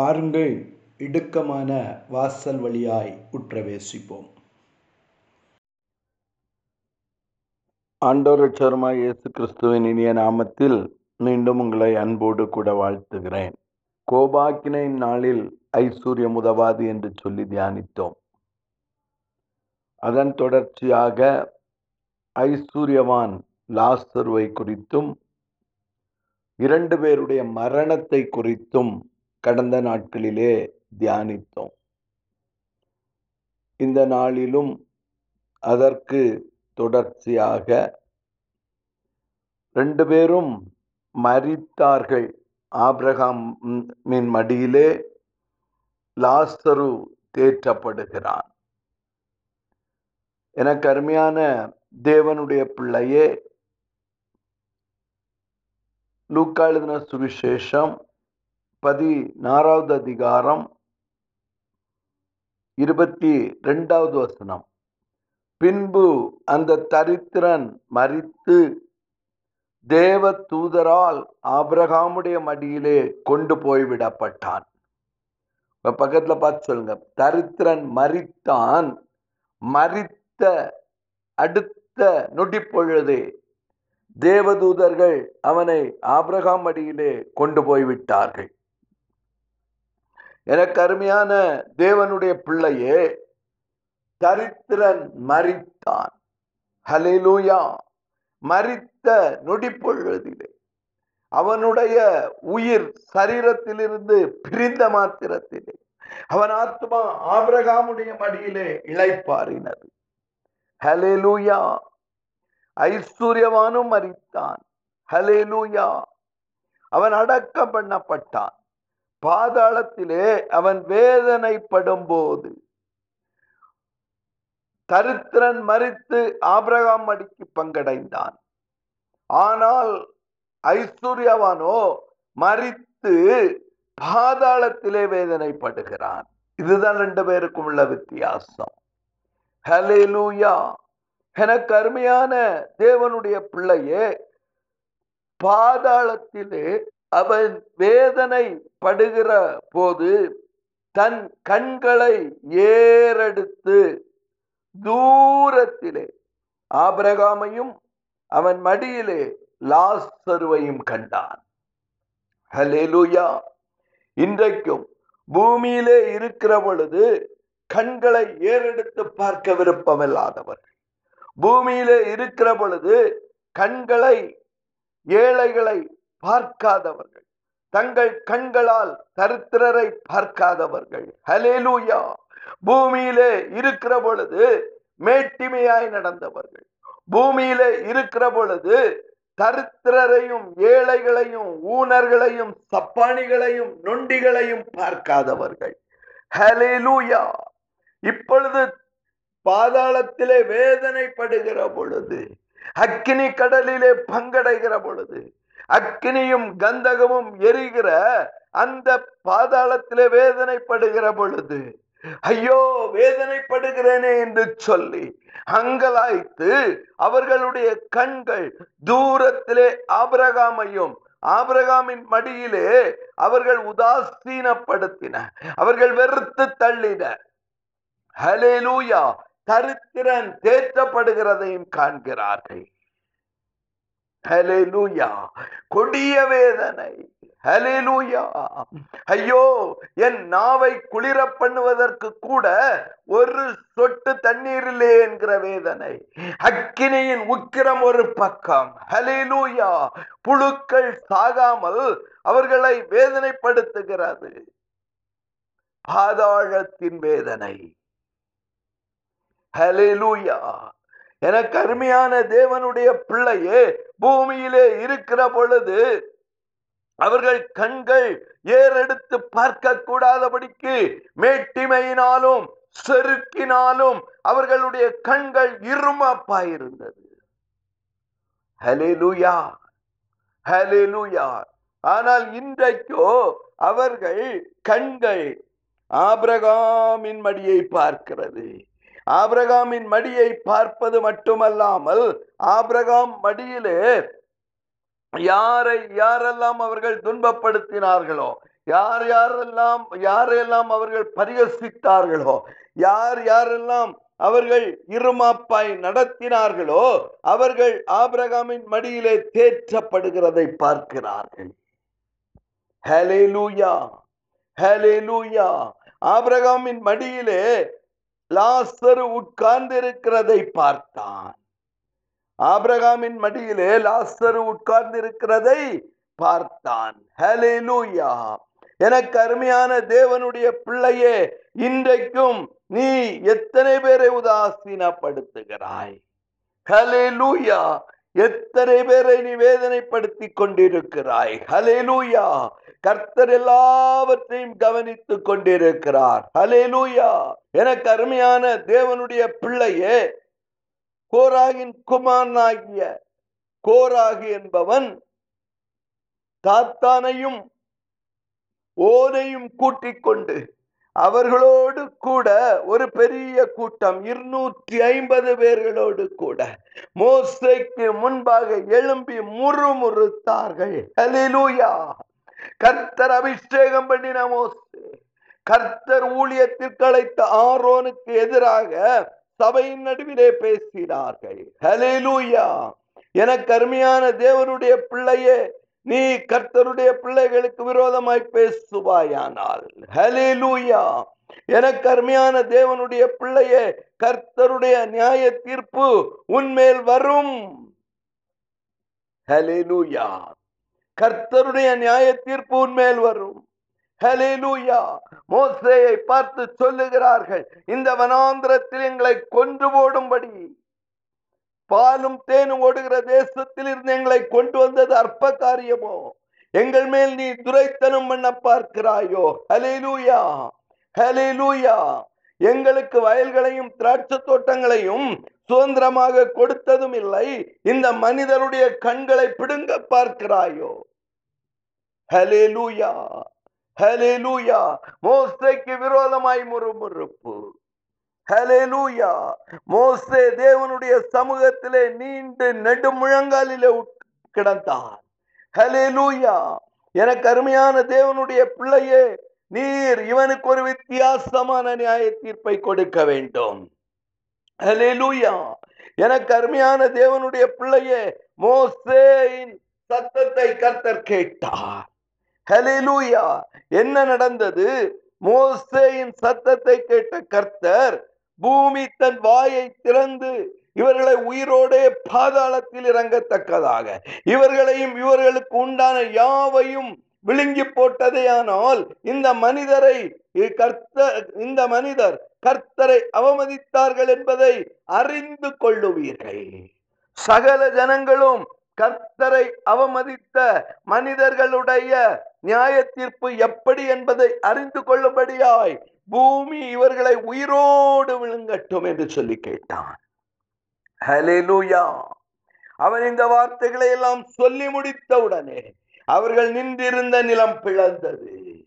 பாருங்கள் இடுக்கமான வாசல் வழியாய் உற்றவேசிப்போம். ஆண்டோரட்சருமாய் இயேசு கிறிஸ்துவின் இனிய நாமத்தில் மீண்டும் உங்களை அன்போடு கூட வாழ்த்துகிறேன். கோபாக்கினை நாளில் ஐஸ்வர்யம் உதவாது என்று சொல்லி தியானித்தோம். அதன் தொடர்ச்சியாக ஐஸ்வர்யவான் லாஸ்தருவை குறித்தும் இரண்டு பேருடைய மரணத்தை குறித்தும் கடந்த நாட்களிலே தியானித்தோம். இந்த நாளிலும் அதற்கு தொடர்ச்சியாக ரெண்டு பேரும் மறித்தார்கள் ஆப்ரஹாமின் மடியிலே லாஸ்தரு தேற்றப்படுகிறான். எனக்கு அருமையான தேவனுடைய பிள்ளையே லூக்கா எழுதின சுவிசேஷம் பதினாறாவது அதிகாரம் இருபத்தி ரெண்டாவது வசனம். பின்பு அந்த தரித்திரன் மறித்து தேவ தூதரால் ஆபிரகாமுடைய மடியிலே கொண்டு போய்விடப்பட்டான் பக்கத்தில் பார்த்து சொல்லுங்க. தரித்திரன் மறித்தான் மறித்த அடுத்த நொடி பொழுதே தேவதூதர்கள் அவனை ஆபிரகாம் அடியிலே கொண்டு போய்விட்டார்கள் எனக்கு அருமையான தேவனுடைய பிள்ளையே தரித்திரன் மறித்தான் ஹலேலூயா மறித்த நொடிப்பொழுதிலே. அவனுடைய உயிர் சரீரத்திலிருந்து பிரிந்த மாத்திரத்திலே. அவன் ஆத்மா ஆபிரகாமுடைய மடியிலே இழைப்பாரினது ஹலேலூயா ஐஸ்வர்யவானும் மறித்தான் ஹலேலூயா அவன் அடக்கம் பண்ணப்பட்டான். பாதாளத்திலே அவன் வேதனைப்படும் போது தரித்திரன் மறித்து ஆபிரகாம் அடிக்கு பங்கடைந்தான். ஆனால் ஐஸ்வர்யவானோ மறித்து பாதாளத்திலே வேதனைப்படுகிறான். இதுதான் ரெண்டு பேருக்கும் உள்ள வித்தியாசம். ஹலேலூயா எனக்கு அருமையான தேவனுடைய பிள்ளையே பாதாளத்திலே அவன் வேதனை படுகிற போது தன் கண்களை ஏறெடுத்து தூரத்திலே ஆபிரகாமையும் அவன் மடியிலே லாஸ்தருவையும் கண்டான். ஹலேலூயா இன்றைக்கும் பூமியிலே இருக்கிற பொழுது கண்களை ஏறெடுத்து பார்க்க விருப்பமில்லாதவர்கள் பூமியிலே இருக்கிற பொழுது கண்களை ஏழைகளை பார்க்காதவர்கள். தங்கள் கண்களால் தரித்திரரை பார்க்காதவர்கள். ஹலேலூயா பூமியிலே இருக்கிற பொழுது மேட்டிமையாய் நடந்தவர்கள். பூமியிலே இருக்கிற பொழுது தரித்திரரையும் ஏழைகளையும் ஊனர்களையும் சப்பானிகளையும் நொண்டிகளையும் பார்க்காதவர்கள். ஹலேலூயா இப்பொழுது பாதாளத்திலே வேதனைப்படுகிற பொழுது அக்கினி கடலிலே பங்கடைகிற பொழுது அக்னியும் கந்தகமும் எரிகிற அந்த பாதாளத்திலே வேதனைப்படுகிற பொழுது ஐயோ வேதனைப்படுகிறேனே என்று சொல்லி அங்கலாய்த்து அவர்களுடைய கண்கள் தூரத்திலே ஆபரகாமையும் ஆபரகாமின் மடியிலே அவர்கள் உதாசீனப்படுத்தின அவர்கள் வெறுத்து தள்ளின. ஹலேலூயா தரித்திரன் தேற்றப்படுகிறதையும் காண்கிறார்கள். ஹலேலூயா கொடிய வேதனை. ஹலேலூயா ஐயோ என் நாவை குளிர பண்ணுவதற்கு கூட ஒரு சொட்டு தண்ணீரிலே என்கிற வேதனை. அக்கினியின் உக்கிரம் ஒரு பக்கம். ஹலேலூயா புழுக்கள் சாகாமல் அவர்களை வேதனைப்படுத்துகிறது. பாதாளத்தின் வேதனை. ஹலேலூயா எனக்கு அருமையான தேவனுடைய பிள்ளையே பூமியிலே இருக்கிற பொழுது அவர்கள் கண்கள் ஏறெடுத்து பார்க்க கூடாதபடிக்கு மேட்டிமையினாலும் செருக்கினாலும் அவர்களுடைய கண்கள் இருமப்பாயிருந்தது. ஹலேலூயா ஹலேலூயா ஆனால் இன்றைக்கோ அவர்கள் கண்கள் ஆபிரகாமின் மடியை பார்க்கிறது. ஆபிரகாமின் மடியை பார்ப்பது மட்டுமல்லாமல் ஆபிரகாம் மடியிலே யாரை யாரெல்லாம் அவர்கள் துன்பப்படுத்தினார்களோ யார் யாரெல்லாம் யாரெல்லாம் அவர்கள் பரிகசித்தார்களோ யார் யாரெல்லாம் அவர்கள் இருமாப்பாய் நடத்தினார்களோ அவர்கள் ஆபிரகாமின் மடியிலே தேற்றப்படுகிறதை பார்க்கிறார்கள். ஹலேலூயா ஹலேலூயா ஆபிரகாமின் மடியிலே லாசரு உட்கார்ந்து இருக்கிறதை பார்த்தான். ஆபிரகாமின் மடியிலே லாசரு உட்கார்ந்து இருக்கிறதை பார்த்தான். ஹலேலூயா எனக்கு அருமையான தேவனுடைய பிள்ளையே இன்றைக்கும் நீ எத்தனை பேரை உதாசீனப்படுத்துகிறாய்? ஹலேலூயா எத்தனை பேரை நீ வேதனைப்படுத்தி கொண்டிருக்கிறாய்? ஹலேலூயா கர்த்தர் எல்லாவற்றையும் கவனித்துக் கொண்டிருக்கிறார். ஹலேலூயா எனக்கு அருமையான தேவனுடைய பிள்ளையே கோராகின் குமாரனாகிய கோராகு என்பவன் தாத்தானையும் ஓனையும் கூட்டிக் கொண்டு அவர்களோடு கூட ஒரு பெரிய கூட்டம் இருநூற்றி ஐம்பது பேர்களோடு கூட. மோசைக்கு முன்பாக எழும்பி முறுமுறுத்தார்கள். ஹலிலூயா கர்த்தர் அபிஷேகம் பண்ணின மோசு. கர்த்தர் ஊழியத்திற்கு அழைத்த ஆரோனுக்கு எதிராக சபையின் நடுவிலே பேசினார்கள். ஹலிலூயா எனக்கு அருமையான தேவனுடைய பிள்ளையே நீ கர்த்தருடைய பிள்ளைகளுக்கு விரோதமாய் பேசுவாயானால். ஹலிலூயா எனக்கு அருமையான தேவனுடைய பிள்ளையே கர்த்தருடைய நியாய தீர்ப்பு உன்மேல் வரும். ஹலிலூயா கர்த்தருடைய நியாய தீர்ப்பு உன்மேல் வரும். ஹலிலூயா மோசையை பார்த்து சொல்லுகிறார்கள் இந்த வனாந்திரத்தில் எங்களை கொன்று போடும்படி. பாலும் தேனும் ஓடுகிற தேசத்தில் இருந்து எங்களை கொண்டு வந்தது அற்ப காரியமோ எங்கள் மேல் நீ துரைத்தனம் பண்ண பார்க்கிறாயோ? ஹலே லூயா ஹலே லூயா எங்களுக்கு வயல்களையும் திராட்சை தோட்டங்களையும் சுதந்திரமாக கொடுத்ததும் இல்லை. இந்த மனிதருடைய கண்களை பிடுங்க பார்க்கிறாயோ? ஹலேலூயா ஹலேலூயா மோசைக்கு விரோதமாய் முறுமுறுப்பு. ஹலெலூயா மோசே தேவனுடைய சமூகத்திலே நீண்டு நெடுமுழங்காலிலே கிடந்தார். ஹலெலூயா எனக்கு அருமையான தேவனுடைய பிள்ளையே நீர் இவனுக்கு ஒரு வித்தியாசமான நியாய தீர்ப்பை கொடுக்க வேண்டும். ஹலெலூயா எனக்கு அருமையான தேவனுடைய பிள்ளையே மோசேயின் சத்தத்தை கர்த்தர் கேட்டார். ஹலெலூயா என்ன நடந்தது? மோசேயின் சத்தத்தை கேட்ட கர்த்தர் பூமி தன் வாயை திறந்து இவர்களை உயிரோடே பாதாளத்தில் இறங்கத்தக்கதாக. இவர்களையும் இவர்களுக்கு உண்டான யாவையும் விழுங்கி போட்டதேயானால் இந்த மனிதரை கர்த்த இந்த மனிதர் கர்த்தரை அவமதித்தார்கள் என்பதை அறிந்து கொள்ளுவீர்கள். சகல ஜனங்களும் கர்த்தரை அவமதித்த மனிதர்களுடைய நியாய தீர்ப்பு எப்படி என்பதை அறிந்து கொள்ளும்படியாய் பூமி இவர்களை உயிரோடு விழுங்கட்டும் என்று சொல்லி கேட்டான். அவன் இந்த வார்த்தைகளை எல்லாம் சொல்லி முடித்தவுடனே அவர்கள் நின்றிருந்த நிலம் பிளந்தது.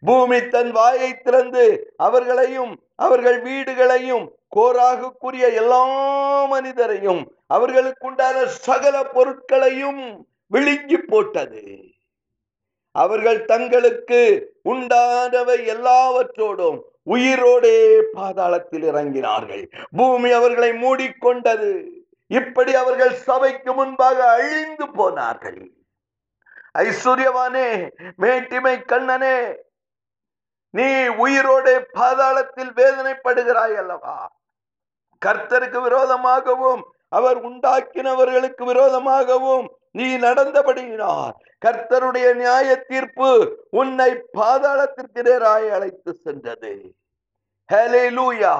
பூமி தன் வாயை திறந்து அவர்களையும் அவர்கள் வீடுகளையும் கோராகுக்குரிய எல்லா மனிதரையும் அவர்களுக்குண்டான சகல பொருட்களையும் விழுங்கி போட்டது. அவர்கள் தங்களுக்கு உண்டானவை எல்லாவற்றோடும் உயிரோடே பாதாளத்தில் இறங்கினார்கள். பூமி அவர்களை மூடிக்கொண்டது. இப்படி அவர்கள் சபைக்கு முன்பாக அழிந்து போனார்கள். ஐஸ்வர்யவானே மேட்டிமை கண்ணனே நீ உயிரோடே பாதாளத்தில் வேதனைப்படுகிறாய் அல்லவா? கர்த்தருக்கு விரோதமாகவும் அவர் உண்டாக்கினவர்களுக்கு விரோதமாகவும் நீ நடந்தபடியினார் கர்த்தருடைய நியாய தீர்ப்பு உன்னை பாதாளத்திற்கு நேராய் அழைத்து சென்றது. ஹலேலூயா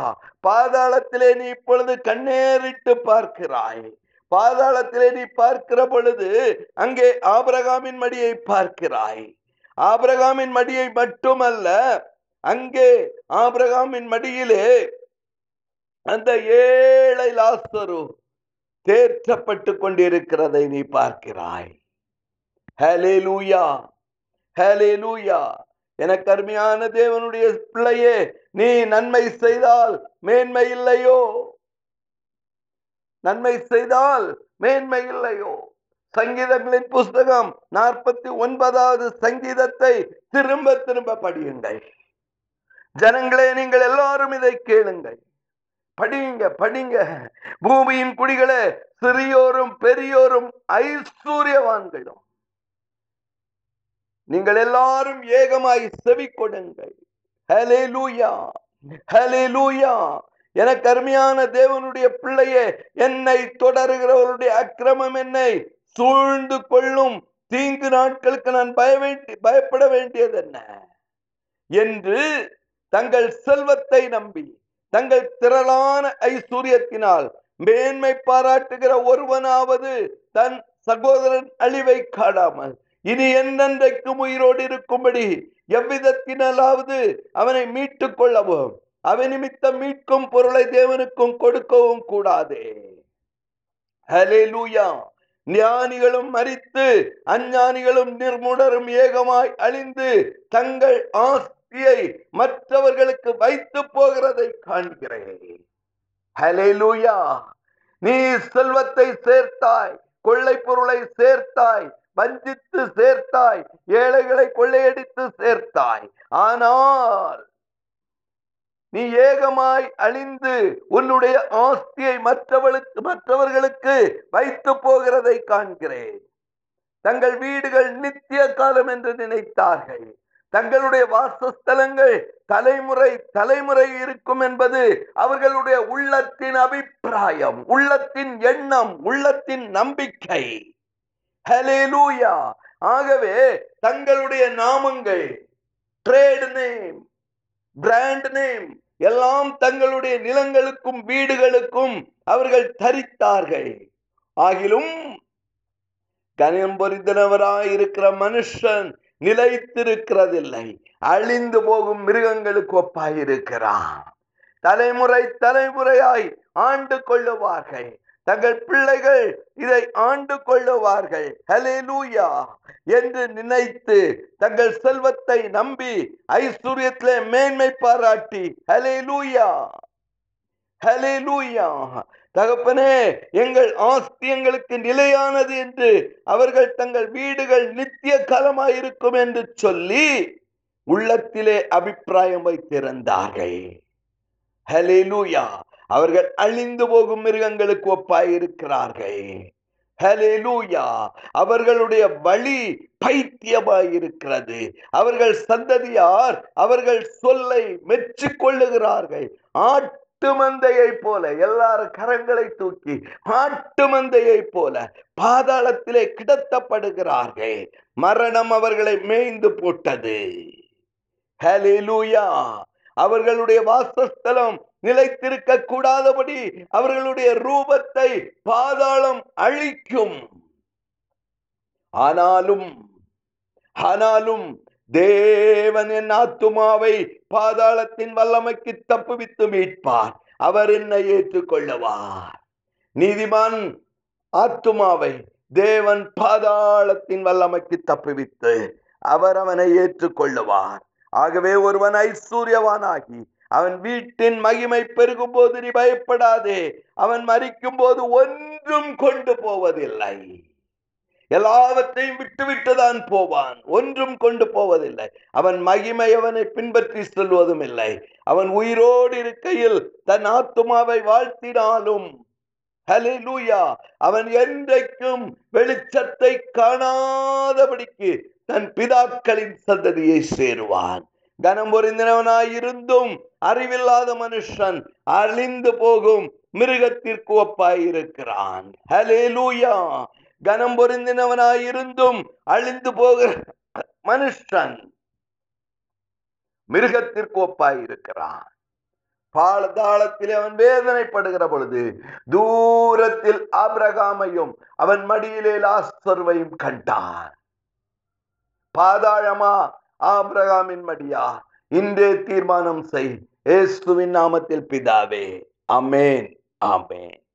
பாதாளத்திலே நீ இப்பொழுது கண்ணேறிட்டு பார்க்கிறாய். பாதாளத்திலே நீ பார்க்கிற பொழுது அங்கே ஆபரகாமின் மடியை பார்க்கிறாய். ஆபரகாமின் மடியை மட்டுமல்ல அங்கே ஆபரகாமின் மடியிலே அந்த ஏழை லாஸ்தரு தேற்றப்பட்டு கொண்டிருக்கிறதை நீ பார்க்கிறாய். ஹலே லூயா ஹலே லூயா என கருமையான தேவனுடைய பிள்ளையே நீ நன்மை செய்தால் மேன்மை இல்லையோ? நன்மை செய்தால் மேன்மை இல்லையோ? சங்கீதங்களின் புஸ்தகம் நாற்பத்தி ஒன்பதாவது சங்கீதத்தை திரும்ப திரும்ப படியுங்கள். ஜனங்களே நீங்கள் எல்லாரும் இதை கேளுங்கள். படிங்க படிங்க. பூமியின் குடிகளே சிறியோரும் பெரியோரும் ஐஸ்வர்யவான்களும். நீங்கள் எல்லாரும் ஏகமாய் செவி கொடுங்கள் ஹலே லூயா ஹலே லூயா எனக்கு அருமையான தேவனுடைய பிள்ளையே என்னை தொடருகிறவருடைய அக்கிரமம் என்னை சூழ்ந்து கொள்ளும். தீங்கு நாட்களுக்கு நான் பய வேண்டி பயப்பட வேண்டியது என்ன என்று தங்கள் செல்வத்தை நம்பி தங்கள் திரளான ஐஸ்வர்யத்தினால் மேன்மை பாராட்டுகிற ஒருவனாவது தன் சகோதரன் அழிவை காணாமல். இனி என்றென்றைக்கும் உயிரோடு இருக்கும்படி எவ்விதத்தினாலாவது அவனை மீட்டுக் கொள்ளவும் அவன் நிமித்தம் மீட்கும் பொருளை தேவனுக்கும் கொடுக்கவும் கூடாதே. ஞானிகளும் மறித்து அஞ்ஞானிகளும் நிர்முடரும் ஏகமாய் அழிந்து தங்கள் சக்தியை மற்றவர்களுக்கு வைத்து போகிறதை காண்கிறேன். நீ செல்வத்தை சேர்த்தாய் கொள்ளை பொருளை சேர்த்தாய் வஞ்சித்து சேர்த்தாய் ஏழைகளை கொள்ளையடித்து சேர்த்தாய். ஆனால் நீ ஏகமாய் அழிந்து உன்னுடைய ஆஸ்தியை மற்றவர்களுக்கு மற்றவர்களுக்கு வைத்து போகிறதை காண்கிறேன். தங்கள் வீடுகள் நித்திய காலம் என்று நினைத்தார்கள். தங்களுடைய வாசஸ்தலங்கள் தலைமுறை தலைமுறை இருக்கும் என்பது அவர்களுடைய உள்ளத்தின் அபிப்பிராயம் உள்ளத்தின் எண்ணம் உள்ளத்தின் நம்பிக்கை. ஹலேலூயா ஆகவே தங்களுடைய நாமங்கள் ட்ரேட் நேம் பிராண்ட் நேம் எல்லாம் தங்களுடைய நிலங்களுக்கும் வீடுகளுக்கும் அவர்கள் தரித்தார்கள். ஆகிலும் கனியம் பொறிந்தனவராய் இருக்கிற மனுஷன் நிலைத்திருக்கிறதில்லை. அழிந்து போகும் மிருகங்களுக்கு ஒப்பாயிருக்கிறான். தலைமுறை தலைமுறையாய் ஆண்டு கொள்ளுவார்கள். தங்கள் பிள்ளைகள் இதை ஆண்டு கொள்ளுவார்கள். ஹலேலூயா என்று நினைத்து தங்கள் செல்வத்தை நம்பி ஐஸ்வர்யத்திலே மேன்மை பாராட்டி ஹலே லூயா ஹலேலூயா தகப்பனே எங்கள் ஆஸ்தி எங்களுக்கு நிலையானது என்று அவர்கள் தங்கள் வீடுகள் நித்திய காலமாயிருக்கும் என்று சொல்லி உள்ளத்திலே அபிப்பிராயம் வைத்திருந்தார்கள். ஹலேலூயா அவர்கள் அழிந்து போகும் மிருகங்களுக்கு ஒப்பாயிருக்கிறார்கள். ஹலேலூயா அவர்களுடைய வழி பைத்தியமாயிருக்கிறது. அவர்கள் சந்ததியார் அவர்கள் சொல்லை மெச்சு கொள்ளுகிறார்கள் ஆட்டு மந்தையை போல எல்லாரும் கரங்களை தூக்கி ஆட்டு மந்தையை போல பாதாளத்திலே கிடத்தப்படுகிறார்கள். மரணம் அவர்களை மேய்ந்து போட்டது. ஹலேலூயா அவர்களுடைய வாசஸ்தலம் நிலைத்திருக்க கூடாதபடி அவர்களுடைய ரூபத்தை பாதாளம் அழிக்கும். ஆனாலும் ஆனாலும் தேவன் என் ஆத்துமாவை பாதாளத்தின் வல்லமைக்கு தப்புவித்து மீட்பார். அவர் என்னை ஏற்றுக்கொள்ளுவார். நீதிமான் ஆத்துமாவை தேவன் பாதாளத்தின் வல்லமைக்கு தப்புவித்து அவர் அவனை ஏற்றுக்கொள்ளுவார். ஆகவே ஒருவன் ஐஸ்வர்யவானாகி அவன் வீட்டின் மகிமை பெருகும் போது நீ பயப்படாதே அவன் மறிக்கும் போது ஒன்றும் கொண்டு போவதில்லை. எல்லாவற்றையும் விட்டுவிட்டுதான் போவான். ஒன்றும் கொண்டு போவதில்லை. அவன் மகிமை அவனை பின்பற்றி செல்வதும் இல்லை. அவன் உயிரோடு இருக்கையில் தன் ஆத்துமாவை வாழ்த்தினாலும் ஹலிலூயா அவன் என்றைக்கும் வெளிச்சத்தை காணாதபடிக்கு தன் பிதாக்களின் சந்ததியை சேருவான். கனம் பொறிந்தனவனாயிருந்தும் அறிவில்லாத மனுஷன் அழிந்து போகும் மிருகத்திற்கு ஒப்பாயிருக்கிறான். ஹலே லூயா கனம் பொருந்தினவனாயிருந்தும் அழிந்து போகிற மனுஷன் மிருகத்திற்கு ஒப்பாயிருக்கிறான் பாலதாளத்தில் அவன் வேதனைப்படுகிற பொழுது தூரத்தில் ஆபிரகாமையும் அவன் மடியிலே லாஸ்தர்வையும் கண்டான். பாதாளமா ஆபிரகாமின் மடியா? இன்றே தீர்மானம் செய். ஏசுவின் நாமத்தில் பிதாவே. அமேன் ஆமேன்.